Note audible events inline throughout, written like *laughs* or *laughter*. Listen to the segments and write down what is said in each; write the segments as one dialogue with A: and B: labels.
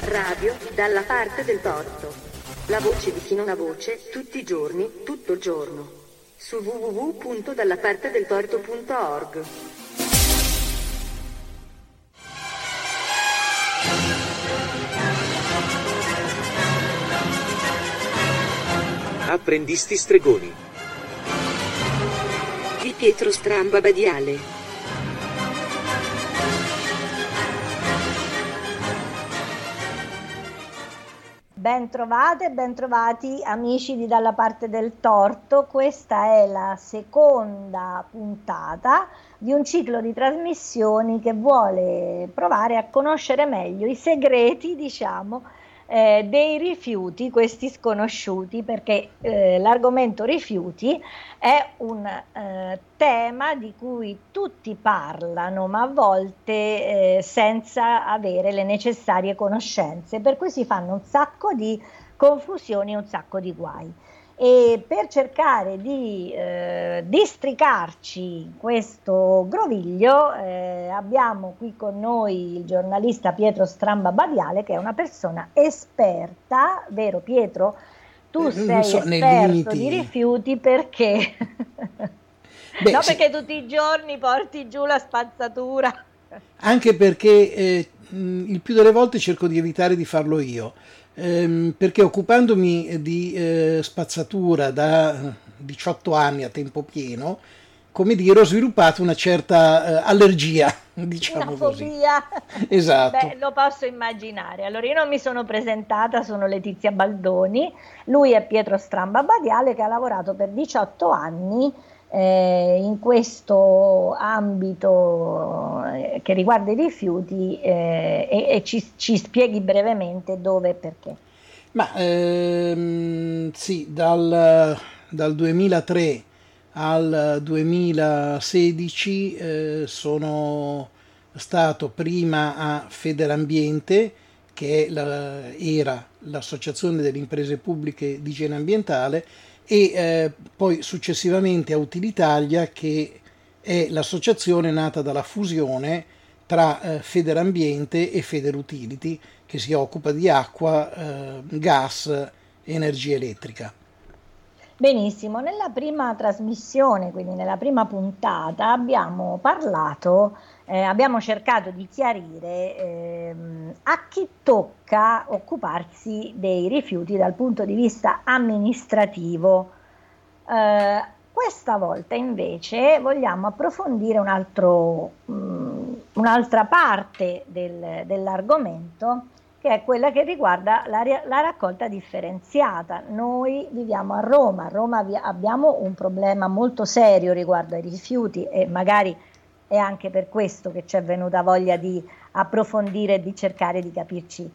A: Radio dalla parte del torto. La voce di chi non ha voce, tutti i giorni, tutto il giorno. Su www.dallapartedeltorto.org.
B: Apprendisti stregoni.
A: Di Pietro Stramba Badiale.
C: Ben trovate, ben trovati amici di Dalla parte del torto. Questa è la seconda puntata di un ciclo di trasmissioni che vuole provare a conoscere meglio i segreti, diciamo, eh, dei rifiuti, questi sconosciuti, perché eh, l'argomento rifiuti è un eh, tema di cui tutti parlano, ma a volte eh, senza avere le necessarie conoscenze, per cui si fanno un sacco di confusioni un sacco di guai e per cercare di eh, districarci questo groviglio eh, abbiamo qui con noi il giornalista Pietro Stramba Badiale che è una persona esperta, vero Pietro? Tu eh, sei so, esperto di rifiuti perché? Beh, no, perché tutti i giorni porti giù la spazzatura.
D: Anche perché eh, il più delle volte cerco di evitare di farlo io ehm, perché occupandomi di eh, spazzatura da 18 anni a tempo pieno, come dire, ho sviluppato una certa eh, allergia, *laughs* diciamo una così.
C: Fobia.
D: Esatto.
C: Beh, lo posso immaginare. Allora, io non mi sono presentata, sono Letizia Baldoni, lui è Pietro Stramba Badiale che ha lavorato per 18 anni eh, in questo ambito eh, che riguarda i rifiuti eh, e, e ci, ci, spieghi brevemente dove e perché.
D: Ma ehm, sì, dal, dal, 2003 al 2016 eh, sono stato prima a Federambiente, che la, era l'associazione delle imprese pubbliche di igiene ambientale, e eh, poi successivamente a Utilitalia che è l'associazione nata dalla fusione tra eh, Federambiente e Federutility che si occupa di acqua, eh, gas e energia elettrica.
C: Benissimo, nella prima trasmissione, quindi nella prima puntata, abbiamo parlato, eh, abbiamo cercato di chiarire ehm, a chi tocca occuparsi dei rifiuti dal punto di vista amministrativo. Eh, questa volta invece vogliamo approfondire un altro, mh, mm, un'altra parte del, dell'argomento che è quella che riguarda la, la, raccolta differenziata. Noi viviamo a Roma, a Roma abbiamo un problema molto serio riguardo ai rifiuti e magari è anche per questo che ci è venuta voglia di approfondire e di cercare di capirci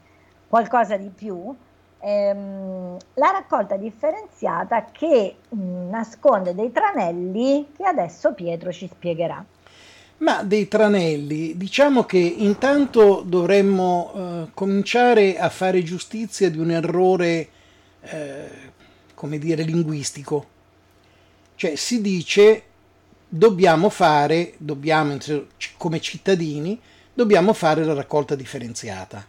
C: qualcosa di più. Ehm, la raccolta differenziata che mh, nasconde dei tranelli che adesso Pietro ci spiegherà.
D: Ma dei tranelli, diciamo che intanto dovremmo eh, cominciare a fare giustizia di un errore, eh, come dire, linguistico. Cioè si dice dobbiamo fare, dobbiamo come cittadini, dobbiamo fare la raccolta differenziata.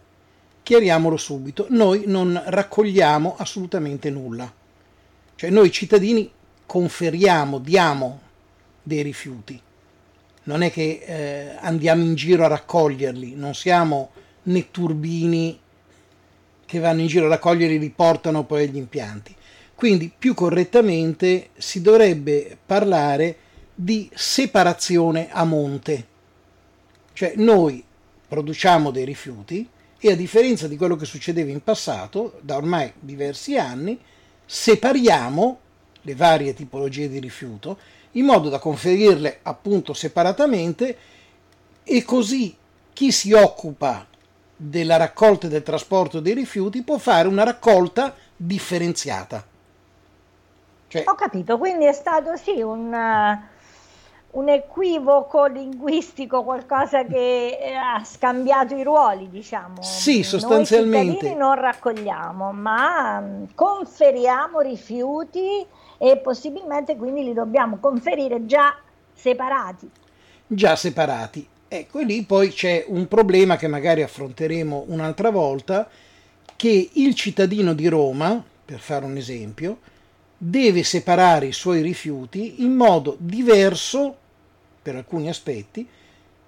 D: Chiariamolo subito, noi non raccogliamo assolutamente nulla. Cioè noi cittadini conferiamo, diamo dei rifiuti non è che eh, andiamo in giro a raccoglierli, non siamo né turbini che vanno in giro a raccoglierli e li portano poi agli impianti. Quindi più correttamente si dovrebbe parlare di separazione a monte. Cioè noi produciamo dei rifiuti e a differenza di quello che succedeva in passato, da ormai diversi anni, separiamo le varie tipologie di rifiuto in modo da conferirle appunto separatamente e così chi si occupa della raccolta e del trasporto dei rifiuti può fare una raccolta differenziata.
C: Cioè, Ho capito, quindi è stato sì un, un equivoco linguistico, qualcosa che eh, ha scambiato i ruoli, diciamo.
D: Sì, sostanzialmente.
C: Noi non raccogliamo, ma um, conferiamo rifiuti e possibilmente quindi li dobbiamo conferire già separati.
D: Già separati. Ecco, e lì poi c'è un problema che magari affronteremo un'altra volta, che il cittadino di Roma, per fare un esempio, deve separare i suoi rifiuti in modo diverso, per alcuni aspetti,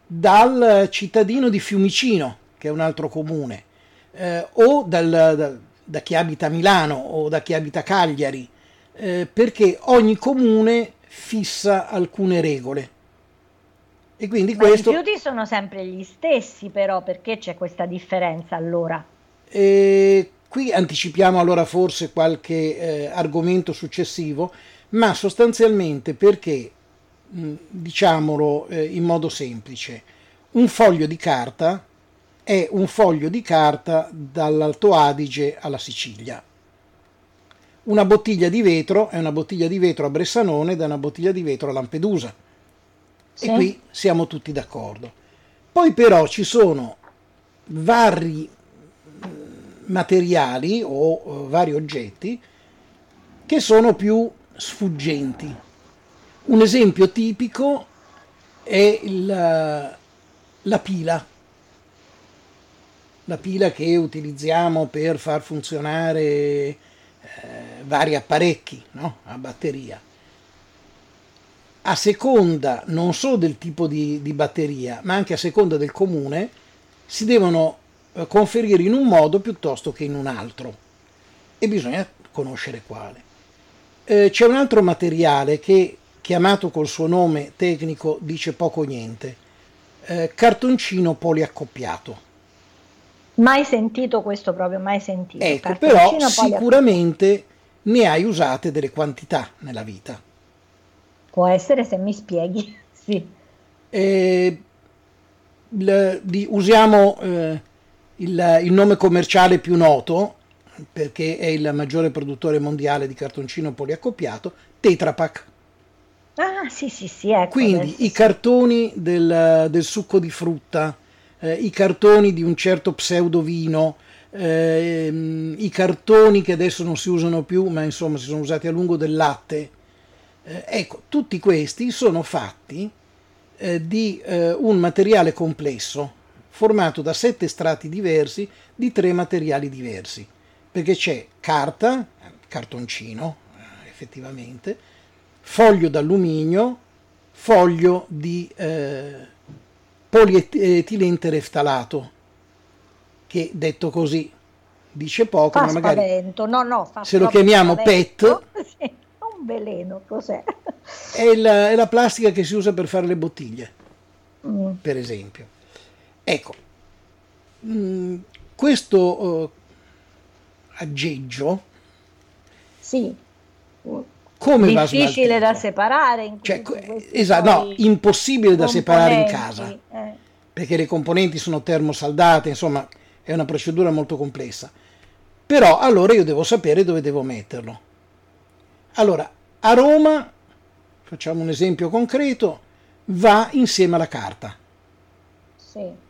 D: dal cittadino di Fiumicino, che è un altro comune, eh, o dal, da, da, chi abita a Milano o da chi abita a Cagliari, eh, perché ogni comune fissa alcune regole.
C: E quindi Ma questo... i rifiuti sono sempre gli stessi, però perché c'è questa differenza allora?
D: E qui anticipiamo allora forse qualche eh, argomento successivo, ma sostanzialmente perché, mh, diciamolo eh, in modo semplice, un foglio di carta è un foglio di carta dall'Alto Adige alla Sicilia. Una bottiglia di vetro è una bottiglia di vetro a Bressanone ed è una bottiglia di vetro a Lampedusa. Sì. E qui siamo tutti d'accordo. Poi però ci sono vari materiali o uh, vari oggetti che sono più sfuggenti. Un esempio tipico è il, la pila, la pila che utilizziamo per far funzionare eh, vari apparecchi no? a batteria a seconda non solo del tipo di, di batteria, ma anche a seconda del comune, si devono eh, conferire in un modo piuttosto che in un altro e bisogna conoscere quale. Eh, c'è un altro materiale che, chiamato col suo nome tecnico, dice poco niente, eh, cartoncino poliaccoppiato.
C: Mai sentito questo proprio, mai sentito.
D: Ecco, però sicuramente ne hai usate delle quantità nella vita.
C: Può essere se mi spieghi, *laughs* sì.
D: Eh, l, di, usiamo eh, il, il, nome commerciale più noto, perché è il maggiore produttore mondiale di cartoncino poliaccoppiato, Tetra Pak.
C: Ah, sì, sì, sì. Ecco,
D: Quindi i cartoni del, del, succo di frutta, eh, i cartoni di un certo pseudo vino, eh, i cartoni che adesso non si usano più, ma insomma si sono usati a lungo del latte, eh, ecco, tutti questi sono fatti eh, di eh, un materiale complesso formato da sette strati diversi di tre materiali diversi, perché c'è carta, cartoncino eh, effettivamente, foglio d'alluminio, foglio di eh, polietilentereftalato, che detto così dice poco,
C: fa
D: ma magari
C: no, no,
D: se lo chiamiamo spavento. PET, *laughs*
C: sì un veleno, cos'è?
D: È, il, è, la plastica che si usa per fare le bottiglie, mm. per esempio. Ecco, mh, mm, questo uh, aggeggio...
C: Sì. Come difficile da separare in
D: cioè, esatto, no, impossibile da separare in casa eh. perché le componenti sono termosaldate insomma è una procedura molto complessa però allora io devo sapere dove devo metterlo allora, a Roma, facciamo un esempio concreto, va insieme alla carta.
C: Sì.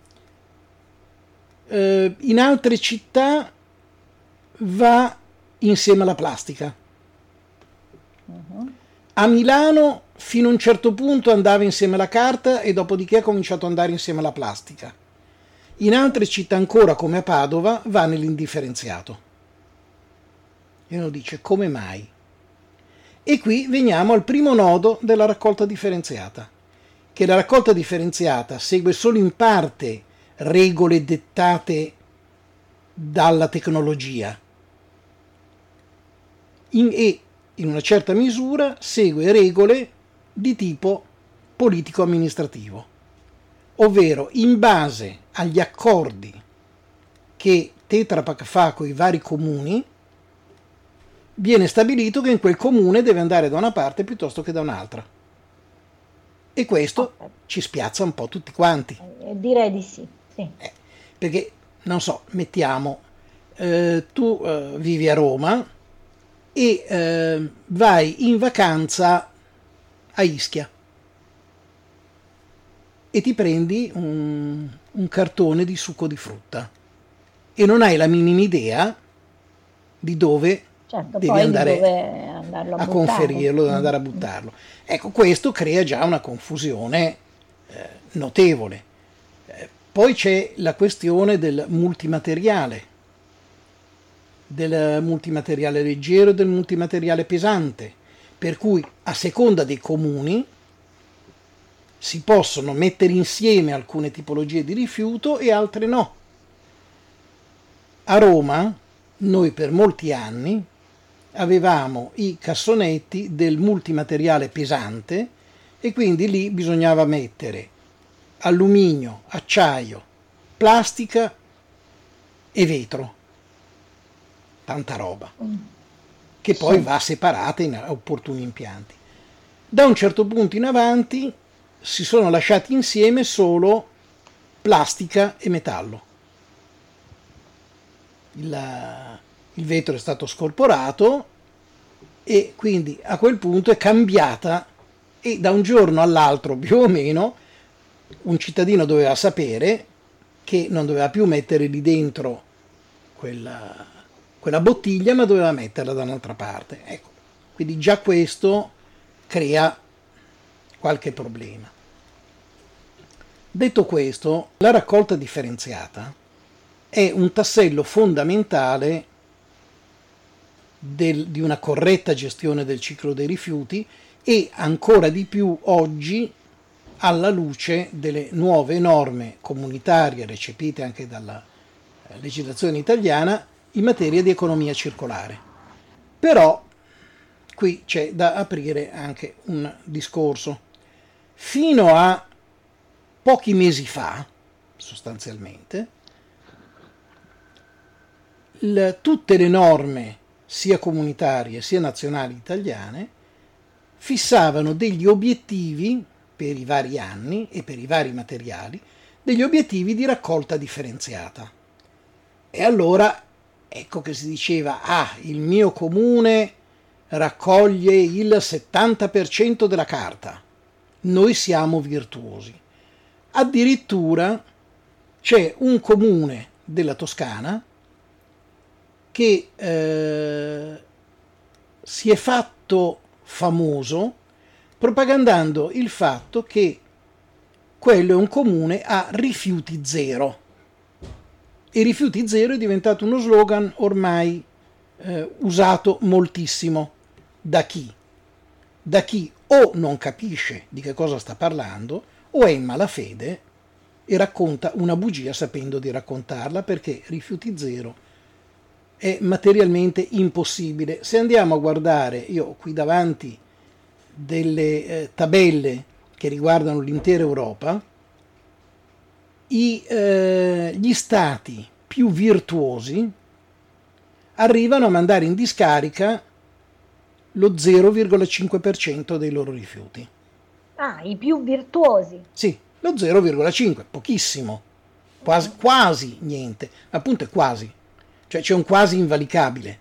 D: Eh, in altre città va insieme alla plastica. Uh-huh. A Milano fino a un certo punto andava insieme alla carta e dopodiché ha cominciato ad andare insieme alla plastica. In altre città ancora come a Padova va nell'indifferenziato. E uno dice come mai? E qui veniamo al primo nodo della raccolta differenziata, che la raccolta differenziata segue solo in parte regole dettate dalla tecnologia in, e in una certa misura segue regole di tipo politico-amministrativo, ovvero in base agli accordi che Tetra Pak fa con i vari comuni viene stabilito che in quel comune deve andare da una parte piuttosto che da un'altra. E questo ci spiazza un po' tutti quanti.
C: Eh, direi di sì. Sì.
D: Eh, perché, non so, mettiamo, eh, tu eh, vivi a Roma e eh, vai in vacanza a Ischia e ti prendi un, un cartone di succo di frutta e non hai la minima idea di dove
C: certo, devi andare a,
D: a conferirlo, devi andare a buttarlo. Ecco, questo crea già una confusione eh, notevole. Poi c'è la questione del multimateriale, del multimateriale leggero e del multimateriale pesante, per cui a seconda dei comuni si possono mettere insieme alcune tipologie di rifiuto e altre no. A Roma noi per molti anni avevamo i cassonetti del multimateriale pesante e quindi lì bisognava mettere alluminio, acciaio, plastica e vetro. Tanta roba. Mm. Che poi sì. va separata in opportuni impianti. Da un certo punto in avanti si sono lasciati insieme solo plastica e metallo. Il, il vetro è stato scorporato e quindi a quel punto è cambiata e da un giorno all'altro *laughs* più o meno un cittadino doveva sapere che non doveva più mettere lì dentro quella, quella bottiglia, ma doveva metterla da un'altra parte. Ecco, quindi già questo crea qualche problema. Detto questo, la raccolta differenziata è un tassello fondamentale del, di una corretta gestione del ciclo dei rifiuti e ancora di più oggi alla luce delle nuove norme comunitarie recepite anche dalla eh, legislazione italiana in materia di economia circolare. Però qui c'è da aprire anche un discorso. Fino a pochi mesi fa, sostanzialmente, il, tutte le norme, sia comunitarie sia nazionali italiane, fissavano degli obiettivi per i vari anni e per i vari materiali degli obiettivi di raccolta differenziata. E allora ecco che si diceva, ah, il mio comune raccoglie il 70% della carta, noi siamo virtuosi. Addirittura c'è un comune della Toscana che eh, si è fatto famoso propagandando il fatto che quello è un comune a rifiuti zero. E rifiuti zero è diventato uno slogan ormai eh, usato moltissimo. Da chi? Da chi o non capisce di che cosa sta parlando o è in malafede e racconta una bugia sapendo di raccontarla perché rifiuti zero è materialmente impossibile. Se andiamo a guardare, io qui davanti delle eh, tabelle che riguardano l'intera Europa, i, eh, gli stati più virtuosi arrivano a mandare in discarica lo 0,5% dei loro rifiuti.
C: Ah, i più virtuosi?
D: Sì, lo 0,5, pochissimo, quasi, quasi niente, appunto è quasi, cioè c'è un quasi invalicabile.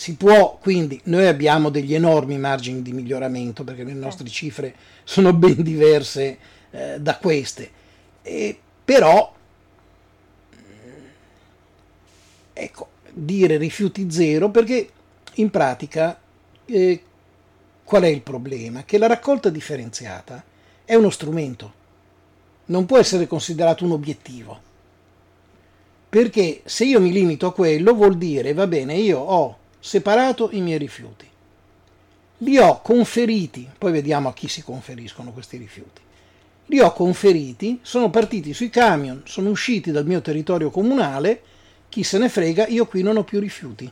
D: Si può, quindi, noi abbiamo degli enormi margini di miglioramento perché le nostre cifre sono ben diverse eh, da queste, e, però, ecco, dire rifiuti zero perché in pratica eh, qual è il problema? Che la raccolta differenziata è uno strumento, non può essere considerato un obiettivo. Perché se io mi limito a quello vuol dire, va bene, io ho separato i miei rifiuti. Li ho conferiti, poi vediamo a chi si conferiscono questi rifiuti. Li ho conferiti, sono partiti sui camion, sono usciti dal mio territorio comunale, chi se ne frega, io qui non ho più rifiuti.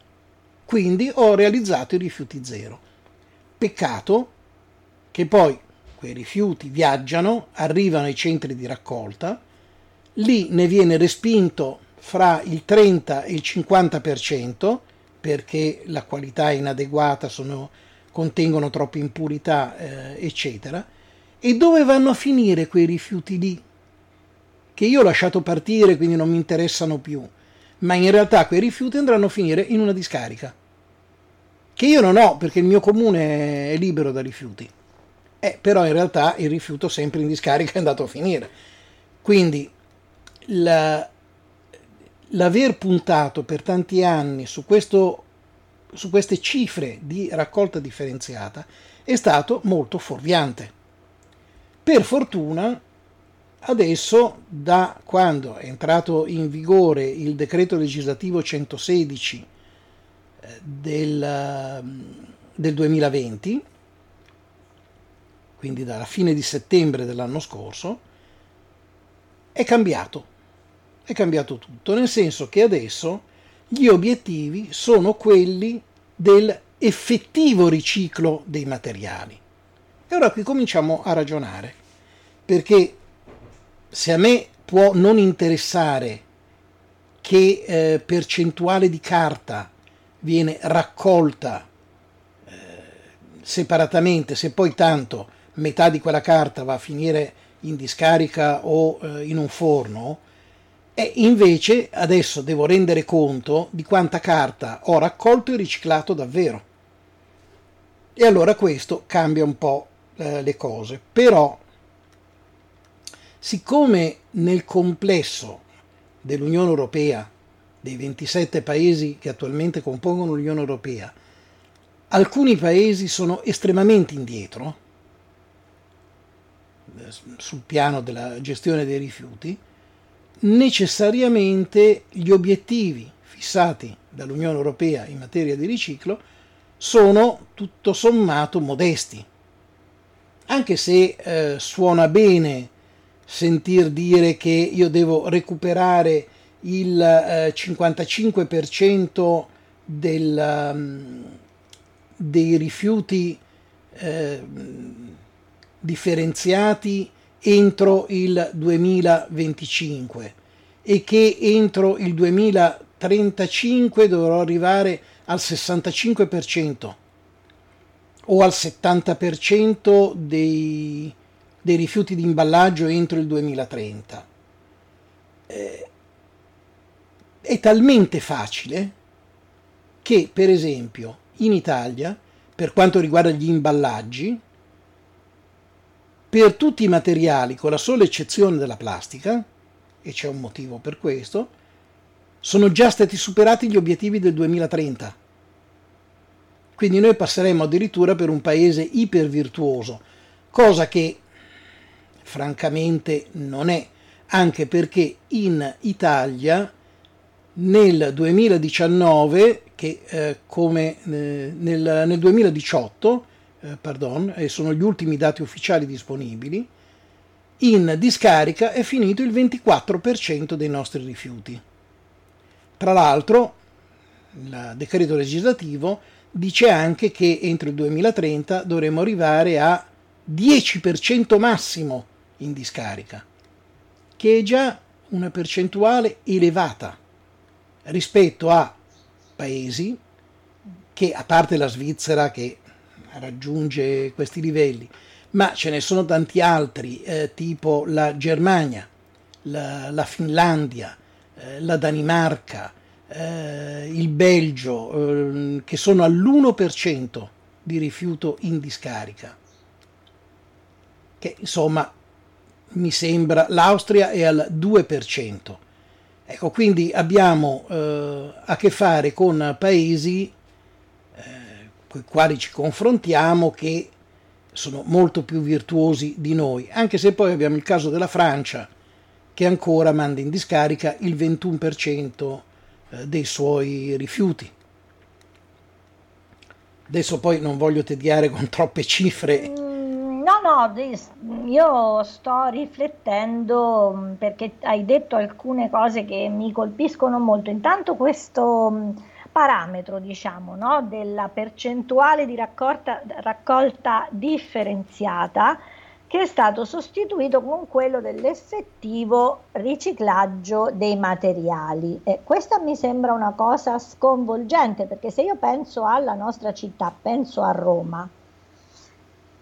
D: Quindi ho realizzato i rifiuti zero. Peccato che poi quei rifiuti viaggiano, arrivano ai centri di raccolta, lì ne viene respinto fra il 30 e il 50%, perché la qualità è inadeguata, sono, contengono troppe impurità, eh, eccetera. E dove vanno a finire quei rifiuti lì? Che io ho lasciato partire, quindi non mi interessano più, ma in realtà quei rifiuti andranno a finire in una discarica. Che io non ho, perché il mio comune è libero da rifiuti. Eh, però in realtà il rifiuto sempre in discarica è andato a finire. Quindi la, l'aver puntato per tanti anni su, questo, su queste cifre di raccolta differenziata è stato molto fuorviante. Per fortuna adesso da quando è entrato in vigore il decreto legislativo 116 eh, del, del 2020, quindi dalla fine di settembre dell'anno scorso, è cambiato. È cambiato tutto, nel senso che adesso gli obiettivi sono quelli del effettivo riciclo dei materiali. E ora qui cominciamo a ragionare, perché se a me può non interessare che eh, percentuale di carta viene raccolta eh, separatamente, se poi tanto metà di quella carta va a finire in discarica o eh, in un forno, e invece adesso devo rendere conto di quanta carta ho raccolto e riciclato davvero. E allora questo cambia un po' eh, le cose. Però, siccome nel complesso dell'Unione Europea, dei 27 paesi che attualmente compongono l'Unione Europea, alcuni paesi sono estremamente indietro eh, sul piano della gestione dei rifiuti, necessariamente gli obiettivi fissati dall'Unione Europea in materia di riciclo sono tutto sommato modesti. Anche se eh, suona bene sentir dire che io devo recuperare il eh, 55% del, um, dei rifiuti eh, differenziati entro il 2025 e che entro il 2035 dovrò arrivare al 65% o al 70% dei, dei rifiuti di imballaggio entro il 2030. Eh, è talmente facile che, per esempio, in Italia, per quanto riguarda gli imballaggi, per tutti i materiali, con la sola eccezione della plastica, e c'è un motivo per questo, sono già stati superati gli obiettivi del 2030. Quindi noi passeremo addirittura per un paese ipervirtuoso, cosa che francamente non è, anche perché in Italia nel 2019, che eh, come eh, nel, nel 2018, eh, pardon, e sono gli ultimi dati ufficiali disponibili, in discarica è finito il 24% dei nostri rifiuti. Tra l'altro, il decreto legislativo dice anche che entro il 2030 dovremo arrivare a 10% massimo in discarica, che è già una percentuale elevata rispetto a paesi che, a parte la Svizzera che raggiunge questi livelli, ma ce ne sono tanti altri, eh, tipo la Germania, la, la Finlandia, eh, la Danimarca, eh, il Belgio, eh, che sono all'1% di rifiuto in discarica. Che insomma mi sembra l'Austria è al 2%. Ecco, quindi abbiamo eh, a che fare con paesi con i quali ci confrontiamo che sono molto più virtuosi di noi, anche se poi abbiamo il caso della Francia che ancora manda in discarica il 21% eh, dei suoi rifiuti. Adesso poi non voglio tediare con troppe cifre.
C: Mm, no, no, io sto riflettendo mm, perché hai detto alcune cose che mi colpiscono molto. Intanto questo mm, parametro diciamo, no, della percentuale di raccolta, raccolta differenziata che è stato sostituito con quello dell'effettivo riciclaggio dei materiali. E questa mi sembra una cosa sconvolgente perché se io penso alla nostra città, penso a Roma,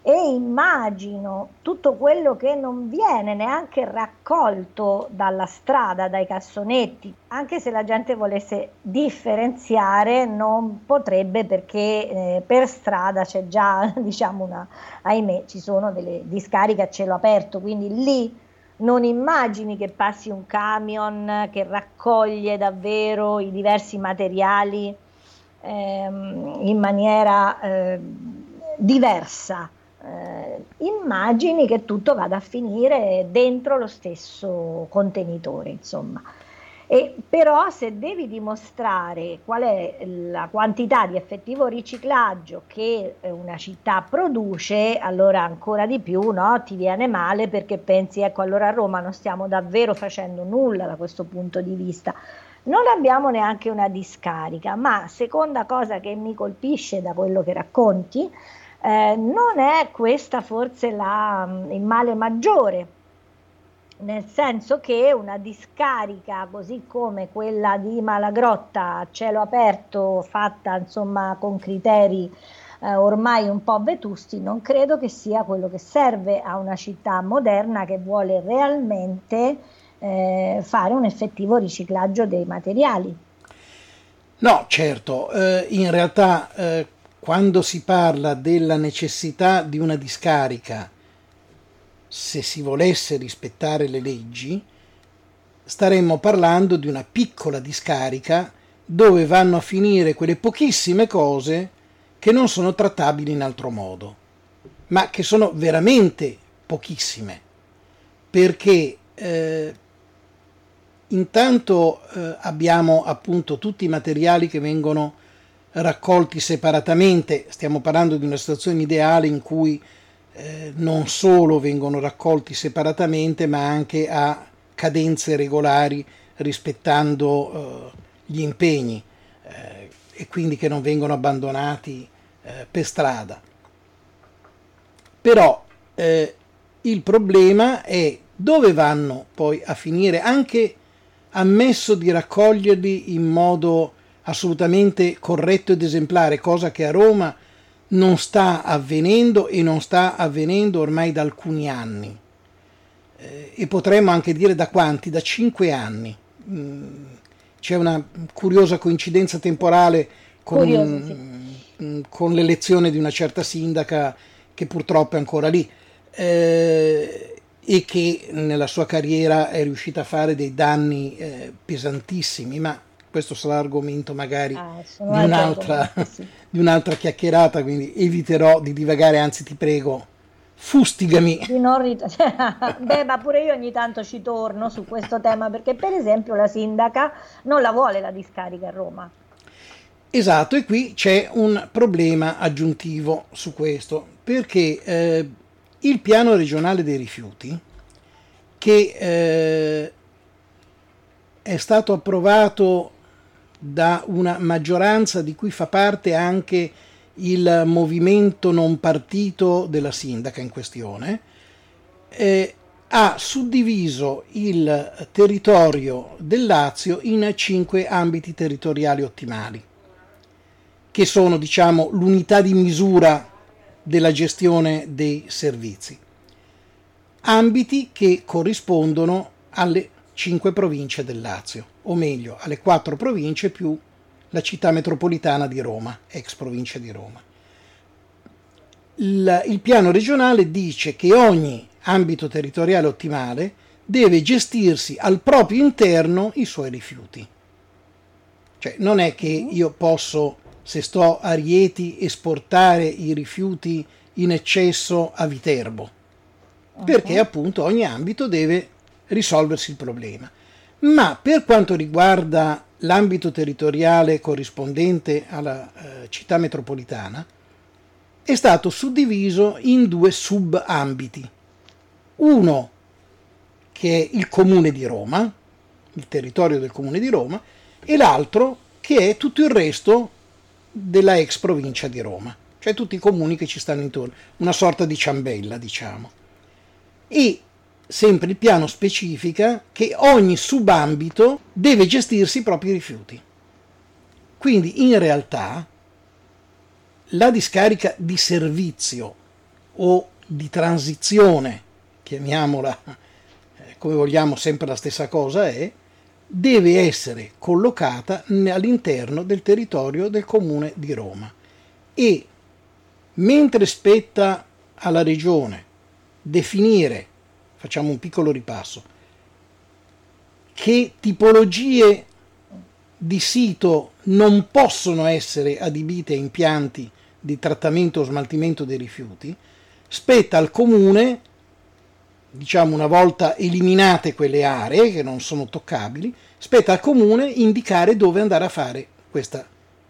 C: e immagino tutto quello che non viene neanche raccolto dalla strada, dai cassonetti, anche se la gente volesse differenziare non potrebbe perché eh, per strada c'è già, *laughs* diciamo, una, ahimè, ci sono delle discariche a cielo aperto, quindi lì non immagini che passi un camion che raccoglie davvero i diversi materiali ehm, in maniera eh, diversa eh, immagini che tutto vada a finire dentro lo stesso contenitore, insomma. E però se devi dimostrare qual è la quantità di effettivo riciclaggio che una città produce, allora ancora di più no, ti viene male perché pensi, ecco, allora a Roma non stiamo davvero facendo nulla da questo punto di vista. Non abbiamo neanche una discarica, ma seconda cosa che mi colpisce da quello che racconti, eh, non è questa forse la, il male maggiore nel senso che una discarica così come quella di Malagrotta a cielo aperto fatta insomma con criteri eh, ormai un po' vetusti non credo che sia quello che serve a una città moderna che vuole realmente eh, fare un effettivo riciclaggio dei materiali.
D: No, certo, eh, in realtà eh, quando si parla della necessità di una discarica se si volesse rispettare le leggi, staremmo parlando di una piccola discarica dove vanno a finire quelle pochissime cose che non sono trattabili in altro modo, ma che sono veramente pochissime, perché eh, intanto eh, abbiamo appunto tutti i materiali che vengono raccolti separatamente, stiamo parlando di una situazione ideale in cui eh, non solo vengono raccolti separatamente, ma anche a cadenze regolari rispettando eh, gli impegni eh, e quindi che non vengono abbandonati eh, per strada. Però eh, il problema è dove vanno poi a finire, anche ammesso di raccoglierli in modo assolutamente corretto ed esemplare, cosa che a Roma non sta avvenendo e non sta avvenendo ormai da alcuni anni. Eh, e potremmo anche dire da quanti? Da cinque anni. Mm, c'è una curiosa coincidenza temporale con, sì. Mm, con, l'elezione di una certa sindaca che purtroppo è ancora lì eh, e che nella sua carriera è riuscita a fare dei danni eh, pesantissimi, ma questo sarà argomento magari ah, di, un'altra, sì. *laughs* di un'altra chiacchierata, quindi eviterò di divagare, anzi ti prego, fustigami.
C: Rit- *laughs* Beh, ma pure io ogni tanto ci torno su questo tema perché per esempio la sindaca non la vuole la discarica a Roma.
D: Esatto, e qui c'è un problema aggiuntivo su questo, perché eh, il piano regionale dei rifiuti, che eh, è stato approvato da una maggioranza di cui fa parte anche il movimento non partito della sindaca in questione, eh, ha suddiviso il territorio del Lazio in cinque ambiti territoriali ottimali, che sono diciamo l'unità di misura della gestione dei servizi. Ambiti che corrispondono alle cinque province del Lazio, o meglio alle quattro province più la città metropolitana di Roma, ex provincia di Roma. Il, il piano regionale dice che ogni ambito territoriale ottimale deve gestirsi al proprio interno i suoi rifiuti. Cioè non è che io posso, se sto a Rieti, esportare i rifiuti in eccesso a Viterbo, perché appunto ogni ambito deve risolversi il problema. Ma per quanto riguarda l'ambito territoriale corrispondente alla eh, città metropolitana, è stato suddiviso in due subambiti. Uno che è il comune di Roma, il territorio del comune di Roma, e l'altro che è tutto il resto della ex provincia di Roma, cioè tutti i comuni che ci stanno intorno, una sorta di ciambella, diciamo. E sempre il piano specifica che ogni subambito deve gestirsi i propri rifiuti. Quindi in realtà la discarica di servizio o di transizione, chiamiamola eh, come vogliamo sempre la stessa cosa è, deve essere collocata all'interno del territorio del comune di Roma e mentre spetta alla regione definire facciamo un piccolo ripasso. Che tipologie di sito non possono essere adibite a impianti di trattamento o smaltimento dei rifiuti? spetta al comune, diciamo una volta eliminate quelle aree che non sono toccabili, spetta al comune indicare dove andare a fare questa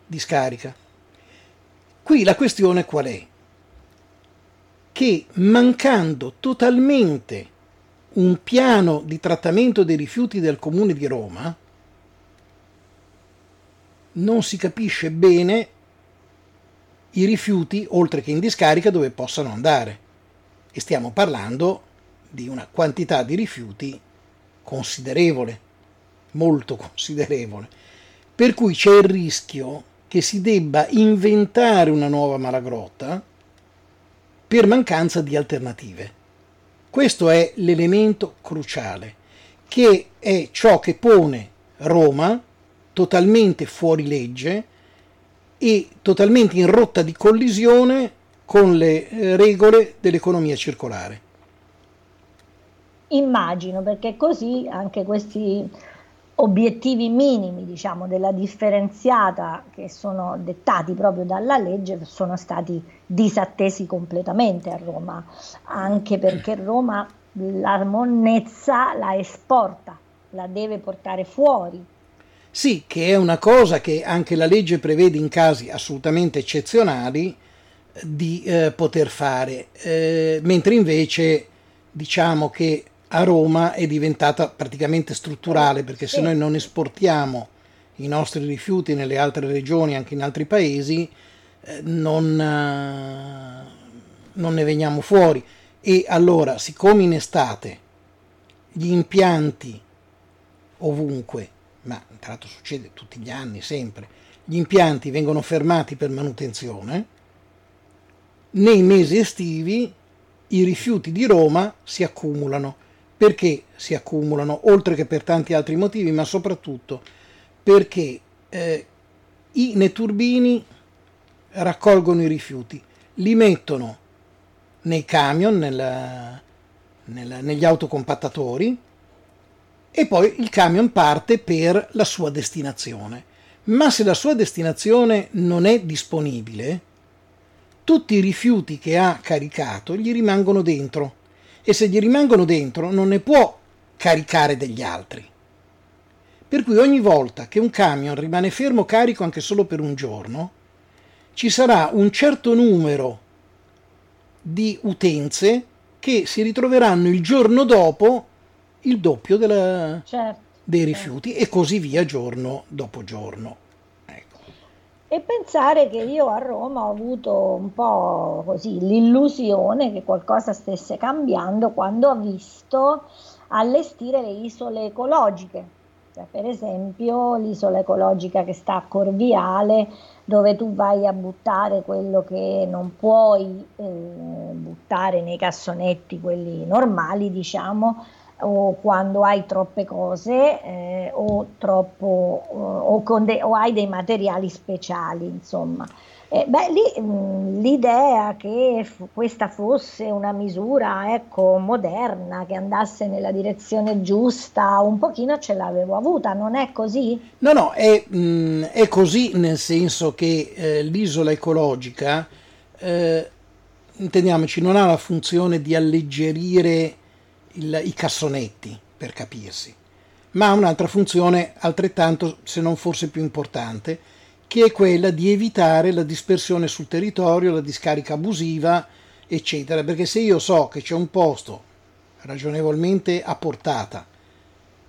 D: discarica. Qui la questione qual è? Che mancando totalmente un piano di trattamento dei rifiuti del comune di Roma, non si capisce bene i rifiuti, oltre che in discarica, dove possano andare. E stiamo parlando di una quantità di rifiuti considerevole, molto considerevole. Per cui c'è il rischio che si debba inventare una nuova malagrotta per mancanza di alternative. Questo è l'elemento cruciale, che è ciò che pone Roma totalmente fuori legge e totalmente in rotta di collisione con le eh, regole dell'economia circolare.
C: Immagino, perché così anche questi obiettivi minimi, diciamo, della differenziata che sono dettati proprio dalla legge sono stati disattesi completamente a Roma, anche perché Roma la monnezza la esporta, la deve portare fuori.
D: Sì, che è una cosa che anche la legge prevede in casi assolutamente eccezionali di eh, poter fare, eh, mentre invece diciamo che a Roma è diventata praticamente strutturale perché se noi non esportiamo i nostri rifiuti nelle altre regioni, anche in altri paesi, eh, non, eh, non ne veniamo fuori. E allora, siccome in estate gli impianti ovunque ma tra l'altro succede tutti gli anni, sempre, gli impianti vengono fermati per manutenzione, nei mesi estivi i rifiuti di Roma si accumulano. Perché si accumulano? Oltre che per tanti altri motivi, ma soprattutto perché eh, i neturbini raccolgono i rifiuti, li mettono nei camion, nella, nella, negli autocompattatori, e poi il camion parte per la sua destinazione. Ma se la sua destinazione non è disponibile, tutti i rifiuti che ha caricato gli rimangono dentro e se gli rimangono dentro non ne può caricare degli altri. Per cui ogni volta che un camion rimane fermo carico anche solo per un giorno, ci sarà un certo numero di utenze che si ritroveranno il giorno dopo il doppio della, certo, dei rifiuti e così via giorno dopo giorno.
C: E pensare che io a Roma ho avuto un po' così l'illusione che qualcosa stesse cambiando quando ho visto allestire le isole ecologiche. Cioè, per esempio l'isola ecologica che sta a Corviale, dove tu vai a buttare quello che non puoi eh, buttare nei cassonetti, quelli normali, diciamo, o quando hai troppe cose eh, o, troppo, o, de- o, hai dei materiali speciali, insomma. Eh, beh, lì, mh, l'idea che f- questa fosse una misura ecco, moderna, che andasse nella direzione giusta, un pochino ce l'avevo avuta, non è così?
D: No, no, è, mh, è così nel senso che eh, l'isola ecologica, eh, intendiamoci, non ha la funzione di alleggerire il, i cassonetti, per capirsi, ma ha un'altra funzione altrettanto, se non forse più importante, che è quella di evitare la dispersione sul territorio, la discarica abusiva, eccetera, perché se io so che c'è un posto ragionevolmente a portata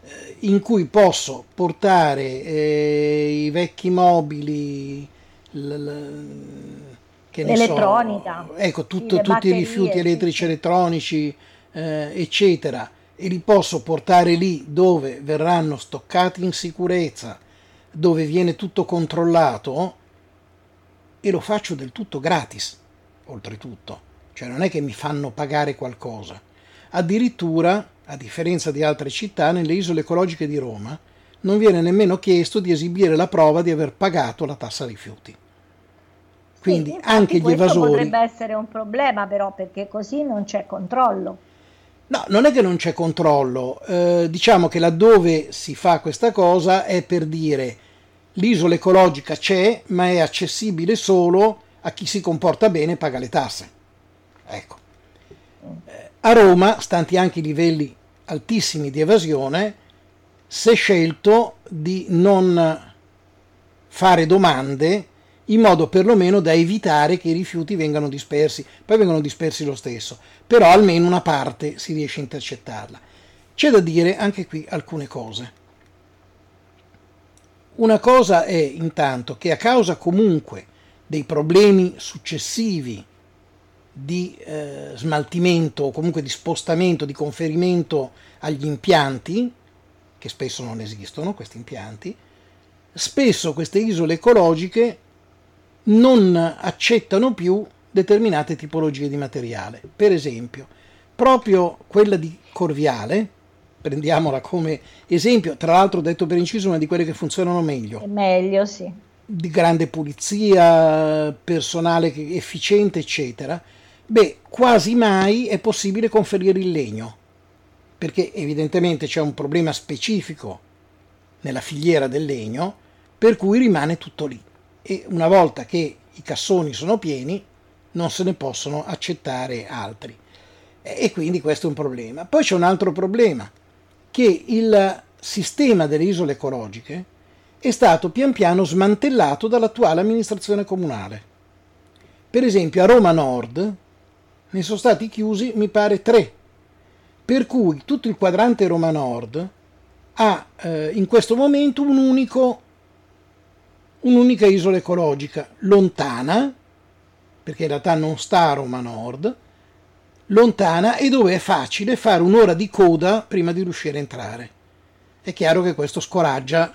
D: eh, in cui posso portare eh, i vecchi mobili,
C: l'elettronica,
D: so, ecco, tutto, tutti i rifiuti elettrici, elettronici, eh, eccetera, e li posso portare lì dove verranno stoccati in sicurezza, dove viene tutto controllato, e lo faccio del tutto gratis, oltretutto. Cioè non è che mi fanno pagare qualcosa. Addirittura, a differenza di altre città, nelle isole ecologiche di Roma, non viene nemmeno chiesto di esibire la prova di aver pagato la tassa rifiuti. Quindi sì, anche gli evasori.
C: potrebbe essere un problema, però, perché così non c'è controllo.
D: No, non è che non c'è controllo, eh, diciamo che laddove si fa questa cosa è per dire l'isola ecologica c'è, ma è accessibile solo a chi si comporta bene e paga le tasse. Ecco. A Roma, stanti anche i livelli altissimi di evasione, si è scelto di non fare domande in modo perlomeno da evitare che i rifiuti vengano dispersi. Poi vengono dispersi lo stesso, però almeno una parte si riesce a intercettarla. C'è da dire anche qui alcune cose. Una cosa è intanto che a causa comunque dei problemi successivi di eh, smaltimento o comunque di spostamento, di conferimento agli impianti, che spesso non esistono questi impianti, spesso queste isole ecologiche non accettano più determinate tipologie di materiale. Per esempio, proprio quella di Corviale, prendiamola come esempio, tra l'altro detto per inciso una di quelle che funzionano meglio.
C: Meglio, sì.
D: Di grande pulizia, personale efficiente, eccetera. Beh, quasi mai è possibile conferire il legno, perché evidentemente c'è un problema specifico nella filiera del legno, per cui rimane tutto lì e una volta che i cassoni sono pieni non se ne possono accettare altri e quindi questo è un problema. Poi c'è un altro problema, che il sistema delle isole ecologiche è stato pian piano smantellato dall'attuale amministrazione comunale. Per esempio a Roma Nord ne sono stati chiusi, mi pare, tre, per cui tutto il quadrante Roma Nord ha eh, in questo momento un unico un'unica isola ecologica lontana, perché in realtà non sta a Roma Nord, lontana e dove è facile fare un'ora di coda prima di riuscire a entrare. È chiaro che questo scoraggia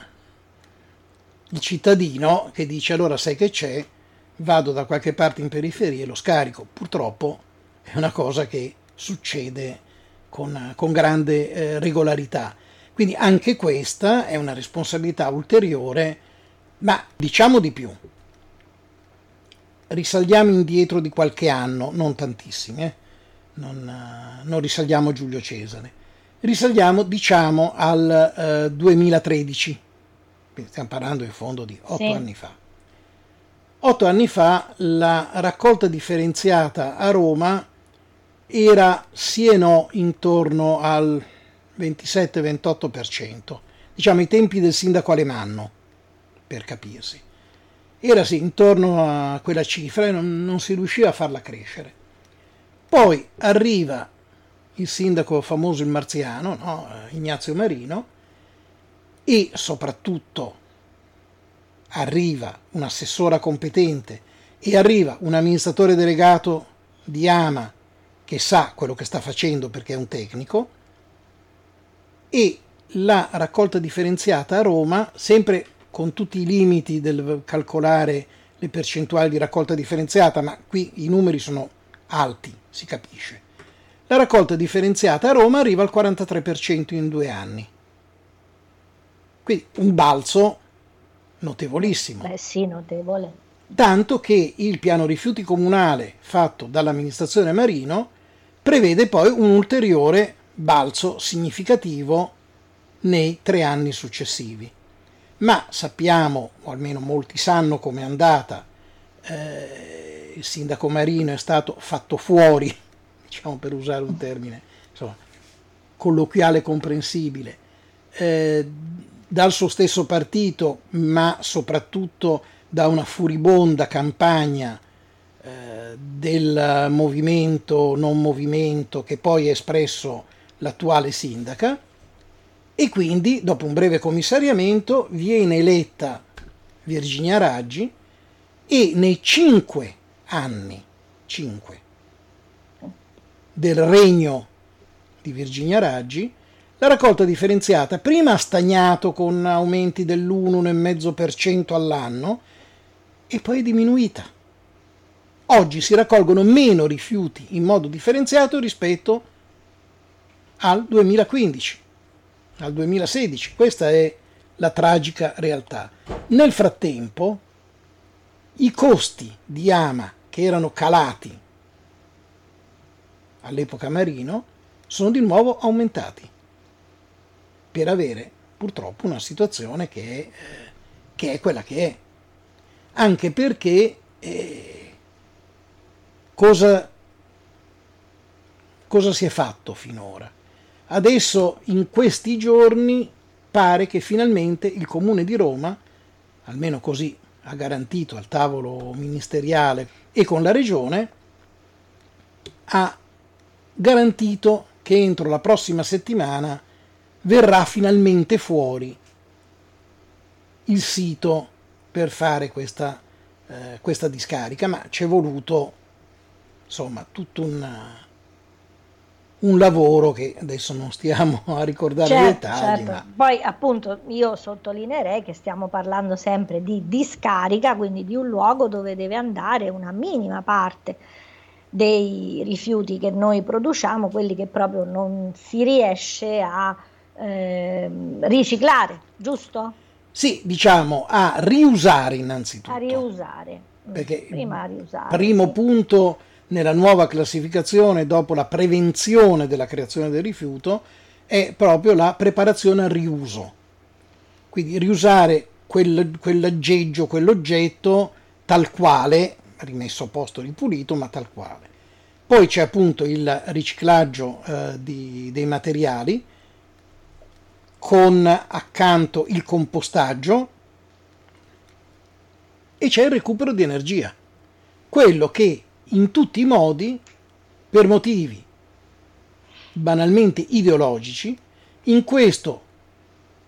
D: il cittadino che dice allora sai che c'è, vado da qualche parte in periferia e lo scarico. Purtroppo è una cosa che succede con, con grande eh, regolarità. Quindi anche questa è una responsabilità ulteriore ma diciamo di più. Risaliamo indietro di qualche anno, non tantissimi, eh? non, uh, non, risaliamo Giulio Cesare. Risaliamo, diciamo, al uh, 2013. Quindi stiamo parlando in fondo di otto sì. anni fa. Otto anni fa la raccolta differenziata a Roma era sì e no intorno al 27-28%, diciamo i tempi del sindaco Alemanno per capirsi. Era sì, intorno a quella cifra e non, non si riusciva a farla crescere. Poi arriva il sindaco famoso il marziano, no? Ignazio Marino, e soprattutto arriva un'assessora competente e arriva un amministratore delegato di Ama che sa quello che sta facendo perché è un tecnico e la raccolta differenziata a Roma, sempre con tutti i limiti del calcolare le percentuali di raccolta differenziata, ma qui i numeri sono alti, si capisce. La raccolta differenziata a Roma arriva al 43% in due anni. Quindi un balzo notevolissimo.
C: Beh sì, notevole.
D: Tanto che il piano rifiuti comunale fatto dall'amministrazione Marino prevede poi un ulteriore balzo significativo nei tre anni successivi ma sappiamo, o almeno molti sanno com'è andata, eh, il sindaco Marino è stato fatto fuori, *laughs* diciamo per usare un termine insomma, colloquiale comprensibile, eh, dal suo stesso partito, ma soprattutto da una furibonda campagna eh, del movimento non movimento che poi ha espresso l'attuale sindaca e quindi dopo un breve commissariamento viene eletta Virginia Raggi e nei cinque anni, cinque, del regno di Virginia Raggi, la raccolta differenziata prima ha stagnato con aumenti dell'1,5% all'anno e poi è diminuita. Oggi si raccolgono meno rifiuti in modo differenziato rispetto al 2015 al 2016. Questa è la tragica realtà. Nel frattempo, i costi di Ama che erano calati all'epoca Marino sono di nuovo aumentati per avere purtroppo una situazione che è, che è quella che è. Anche perché eh, cosa, cosa si è fatto finora. Adesso, in questi giorni, pare che finalmente il Comune di Roma, almeno così ha garantito al tavolo ministeriale e con la Regione, ha garantito che entro la prossima settimana verrà finalmente fuori il sito per fare questa, eh, questa discarica, ma ci è voluto insomma tutto un, un lavoro che adesso non stiamo *laughs* a ricordare certo, i dettagli. Certo.
C: Ma... Poi appunto io sottolineerei che stiamo parlando sempre di discarica, quindi di un luogo dove deve andare una minima parte dei rifiuti che noi produciamo, quelli che proprio non si riesce a eh, riciclare, giusto?
D: Sì, diciamo a riusare innanzitutto.
C: A riusare.
D: Perché Prima a riusare. Primo sì. punto nella nuova classificazione dopo la prevenzione della creazione del rifiuto è proprio la preparazione al riuso. Quindi riusare quel, quell'aggeggio, quell'oggetto tal quale, rimesso a posto ripulito, ma tal quale. Poi c'è appunto il riciclaggio eh, di, dei materiali con accanto il compostaggio e c'è il recupero di energia, quello che in tutti i modi, per motivi banalmente ideologici, in questo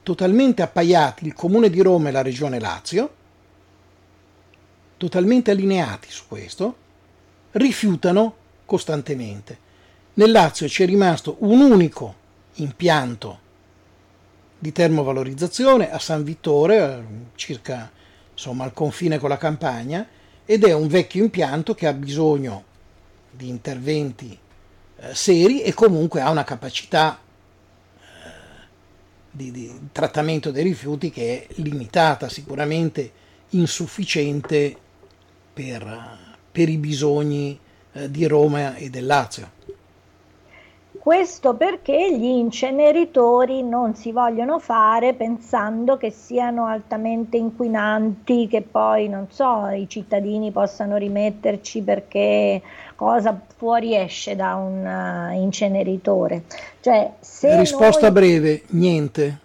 D: totalmente appaiati il Comune di Roma e la Regione Lazio, totalmente allineati su questo, rifiutano costantemente. Nel Lazio c'è rimasto un unico impianto di termovalorizzazione a San Vittore, circa insomma, al confine con la campagna, ed è un vecchio impianto che ha bisogno di interventi eh, seri e comunque ha una capacità eh, di, di, trattamento dei rifiuti che è limitata, sicuramente insufficiente per, per i bisogni eh, di Roma e del Lazio.
C: Questo perché gli inceneritori non si vogliono fare pensando che siano altamente inquinanti, che poi, non so, i cittadini possano rimetterci perché cosa fuoriesce da un uh, inceneritore. Cioè,
D: Risposta noi... breve, niente.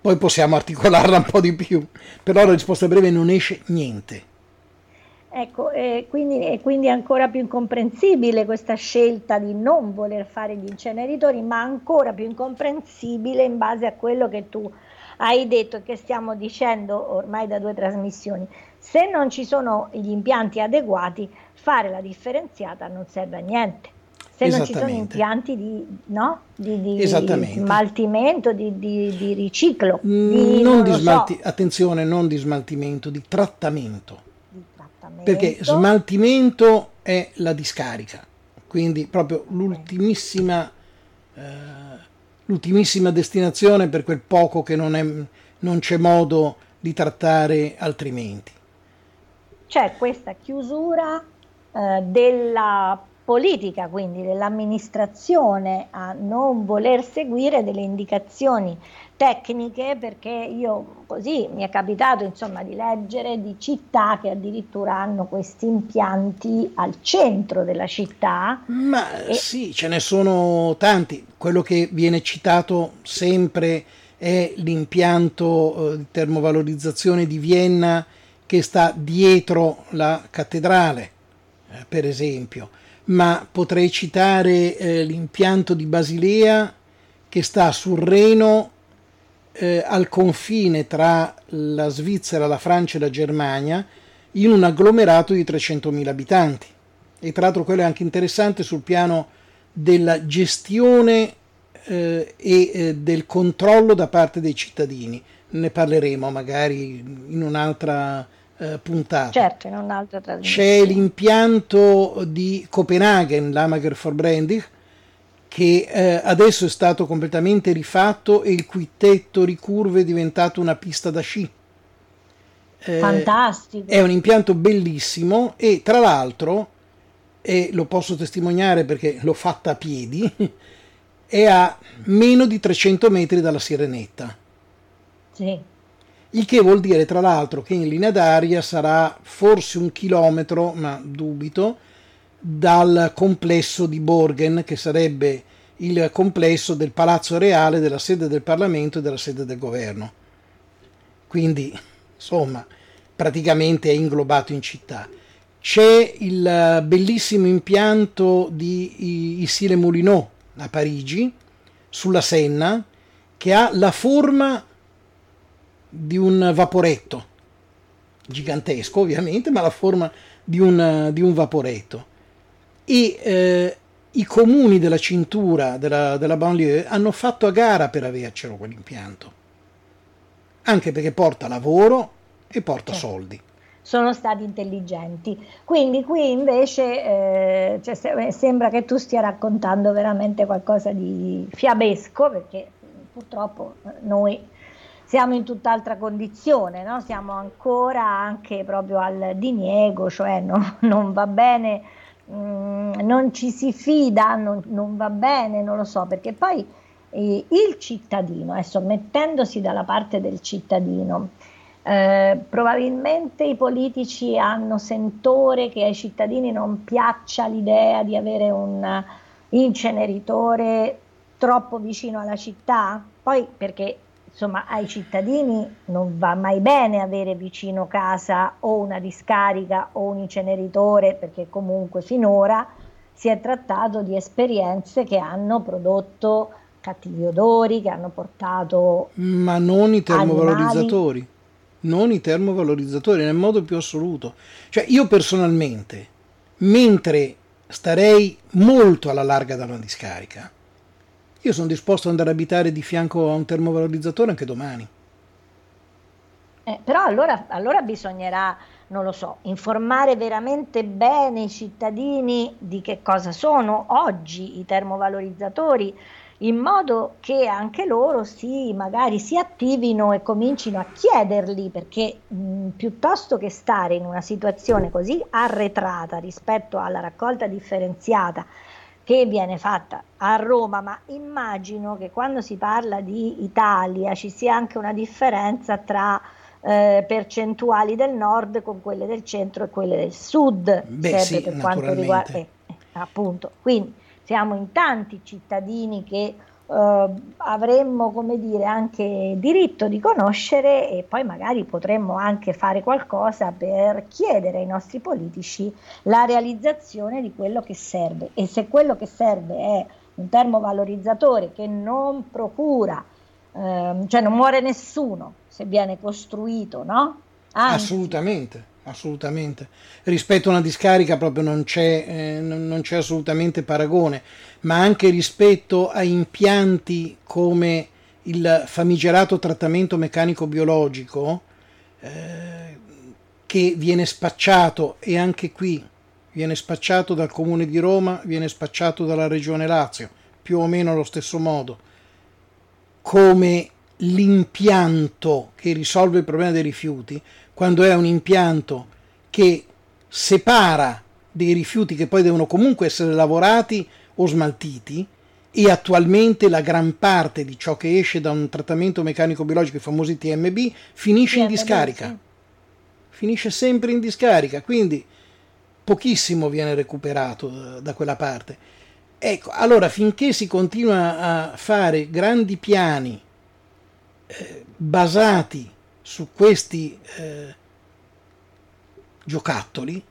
D: Poi possiamo articolarla un po' di più, però la risposta breve non esce niente.
C: Ecco, e quindi, e quindi, è ancora più incomprensibile questa scelta di non voler fare gli inceneritori, ma ancora più incomprensibile in base a quello che tu hai detto e che stiamo dicendo ormai da due trasmissioni. Se non ci sono gli impianti adeguati, fare la differenziata non serve a niente. Se non ci sono impianti di, no? di, di smaltimento, di, di riciclo.
D: Mm, non, non di smalti- so. Attenzione, non di smaltimento, di trattamento perché smaltimento è la discarica, quindi proprio l'ultimissima, eh, l'ultimissima destinazione per quel poco che non, è, non c'è modo di trattare altrimenti.
C: C'è questa chiusura eh, della politica, quindi dell'amministrazione, a non voler seguire delle indicazioni tecniche perché io così mi è capitato insomma di leggere di città che addirittura hanno questi impianti al centro della città.
D: Ma e... sì, ce ne sono tanti. Quello che viene citato sempre è l'impianto eh, di termovalorizzazione di Vienna che sta dietro la cattedrale, eh, per esempio. Ma potrei citare eh, l'impianto di Basilea che sta sul Reno eh, al confine tra la Svizzera, la Francia e la Germania in un agglomerato di 300.000 abitanti. E tra l'altro quello è anche interessante sul piano della gestione eh, e eh, del controllo da parte dei cittadini. Ne parleremo magari in un'altra eh, puntata.
C: Certo, in un'altra trasmissione.
D: C'è l'impianto di Copenaghen, l'Amager for Brandig, che eh, adesso è stato completamente rifatto e il cui tetto ricurvo è diventato una pista da sci.
C: Eh, Fantastico.
D: È un impianto bellissimo e tra l'altro, e lo posso testimoniare perché l'ho fatta a piedi, *laughs* è a meno di 300 metri dalla Sirenetta.
C: Sì.
D: Il che vuol dire tra l'altro che in linea d'aria sarà forse un chilometro, ma dubito, dal complesso di Borgen, che sarebbe il complesso del Palazzo Reale, della sede del Parlamento e della sede del governo. Quindi, insomma, praticamente è inglobato in città. C'è il bellissimo impianto di Issy Moulineau a Parigi, sulla Senna, che ha la forma di un vaporetto, gigantesco ovviamente, ma la forma di un, di un vaporetto. E eh, i comuni della cintura della, della banlieue hanno fatto a gara per avercelo quell'impianto, anche perché porta lavoro e porta certo. soldi
C: sono stati intelligenti. Quindi qui invece eh, cioè, sembra che tu stia raccontando veramente qualcosa di fiabesco, perché purtroppo noi siamo in tutt'altra condizione, no? siamo ancora anche proprio al diniego, cioè no, *laughs* non va bene, mh, mm, non ci si fida, non, non, va bene, non lo so, perché poi eh, il cittadino, adesso mettendosi dalla parte del cittadino, eh, probabilmente i politici hanno sentore che ai cittadini non piaccia l'idea di avere un inceneritore troppo vicino alla città, poi perché insomma ai cittadini non va mai bene avere vicino casa o una discarica o un inceneritore perché comunque finora si è trattato di esperienze che hanno prodotto cattivi odori, che hanno portato...
D: Ma non i termovalorizzatori. Animali non i termovalorizzatori nel modo più assoluto. Cioè io personalmente, mentre starei molto alla larga da una discarica, io sono disposto ad andare a abitare di fianco a un termovalorizzatore anche domani.
C: Eh, però allora, allora bisognerà, non lo so, informare veramente bene i cittadini di che cosa sono oggi i termovalorizzatori in modo che anche loro si, magari si attivino e comincino a chiederli, perché mh, piuttosto che stare in una situazione così arretrata rispetto alla raccolta differenziata che viene fatta a Roma, ma immagino che quando si parla di Italia ci sia anche una differenza tra eh, percentuali del nord con quelle del centro e quelle del sud,
D: Beh, sì, per quanto riguarda
C: eh, eh, appunto. Quindi siamo in tanti cittadini che eh, avremmo come dire anche diritto di conoscere e poi magari potremmo anche fare qualcosa per chiedere ai nostri politici la realizzazione di quello che serve e se quello che serve è un termovalorizzatore che non procura ehm, cioè non muore nessuno se viene costruito no?
D: Anzi, assolutamente assolutamente. Rispetto a una discarica proprio non c'è, eh, non c'è assolutamente paragone, ma anche rispetto a impianti come il famigerato trattamento meccanico biologico eh, che viene spacciato e anche qui viene spacciato dal comune di Roma, viene spacciato dalla regione Lazio, più o meno allo stesso modo, come l'impianto che risolve il problema dei rifiuti, quando è un impianto che separa dei rifiuti che poi devono comunque essere lavorati o smaltiti e attualmente la gran parte di ciò che esce da un trattamento meccanico biologico, i famosi TMB, finisce in discarica. Finisce sempre in discarica, quindi pochissimo viene recuperato da quella parte. Ecco, allora finché si continua a fare grandi piani eh, basati su questi eh, giocattoli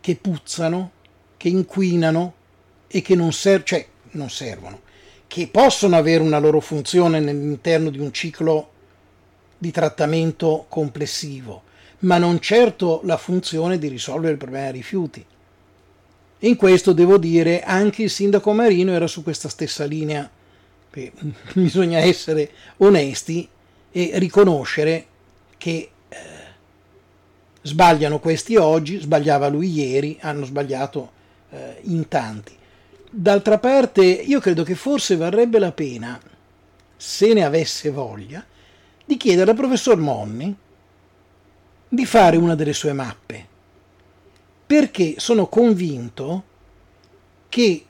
D: che puzzano, che inquinano e che non, ser- cioè, non servono, che possono avere una loro funzione all'interno di un ciclo di trattamento complessivo, ma non certo la funzione di risolvere il problema dei rifiuti. in questo devo dire anche il sindaco Marino era su questa stessa linea. *laughs* Bisogna essere onesti e riconoscere che eh, sbagliano questi oggi, sbagliava lui ieri, hanno sbagliato eh, in tanti. D'altra parte, io credo che forse varrebbe la pena, se ne avesse voglia, di chiedere al professor Monni di fare una delle sue mappe, perché sono convinto che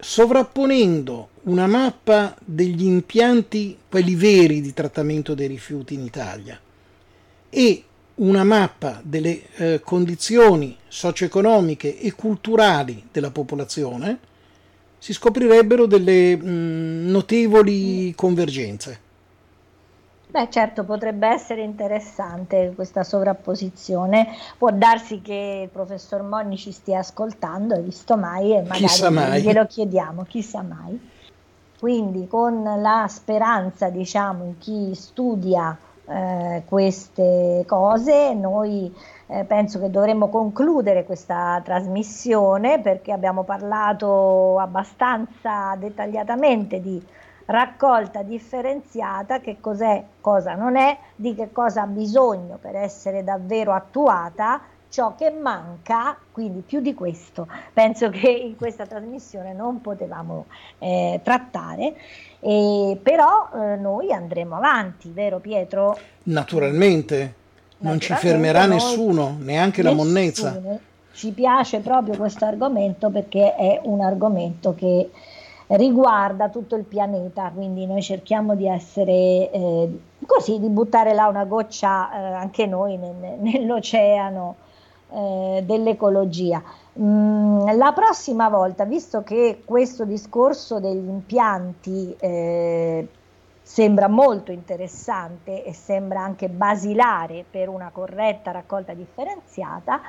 D: sovrapponendo una mappa degli impianti, quelli veri di trattamento dei rifiuti in Italia, e una mappa delle eh, condizioni socio-economiche e culturali della popolazione, si scoprirebbero delle mh, mm, notevoli convergenze.
C: Beh, certo, potrebbe essere interessante questa sovrapposizione. Può darsi che il professor Monni ci stia ascoltando, visto mai, e magari mai. glielo chiediamo, chissà mai. Quindi con la speranza, diciamo, in chi studia eh, queste cose, noi eh, penso che dovremmo concludere questa trasmissione perché abbiamo parlato abbastanza dettagliatamente di raccolta differenziata, che cos'è, cosa non è, di che cosa ha bisogno per essere davvero attuata, ciò che manca, quindi più di questo penso che in questa trasmissione non potevamo eh, trattare, eh, però eh, noi andremo avanti, vero Pietro?
D: Naturalmente, non ci fermerà nessuno, neanche nessuno. la monnezza.
C: Ci piace proprio questo argomento perché è un argomento che riguarda tutto il pianeta, quindi noi cerchiamo di essere eh, così, di buttare là una goccia eh, anche noi nel, nell'oceano eh, dell'ecologia. Mm, la prossima volta, visto che questo discorso degli impianti eh, sembra molto interessante e sembra anche basilare per una corretta raccolta differenziata,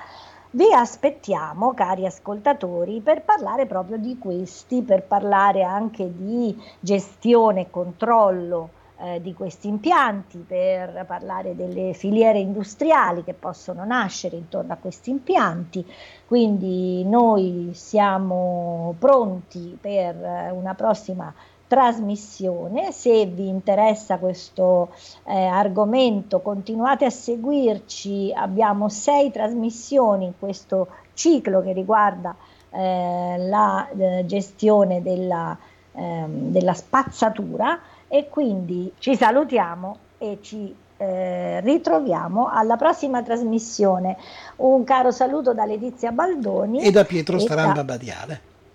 C: vi aspettiamo, cari ascoltatori, per parlare proprio di questi, per parlare anche di gestione e controllo eh, di questi impianti, per parlare delle filiere industriali che possono nascere intorno a questi impianti. Quindi noi siamo pronti per una prossima trasmissione. Se vi interessa questo eh, argomento, continuate a seguirci. Abbiamo sei trasmissioni in questo ciclo che riguarda eh, la eh, gestione della, ehm, della spazzatura e quindi ci salutiamo e ci eh, ritroviamo alla prossima trasmissione. Un caro saluto da Letizia Baldoni
D: e da Pietro Stramba Badiale.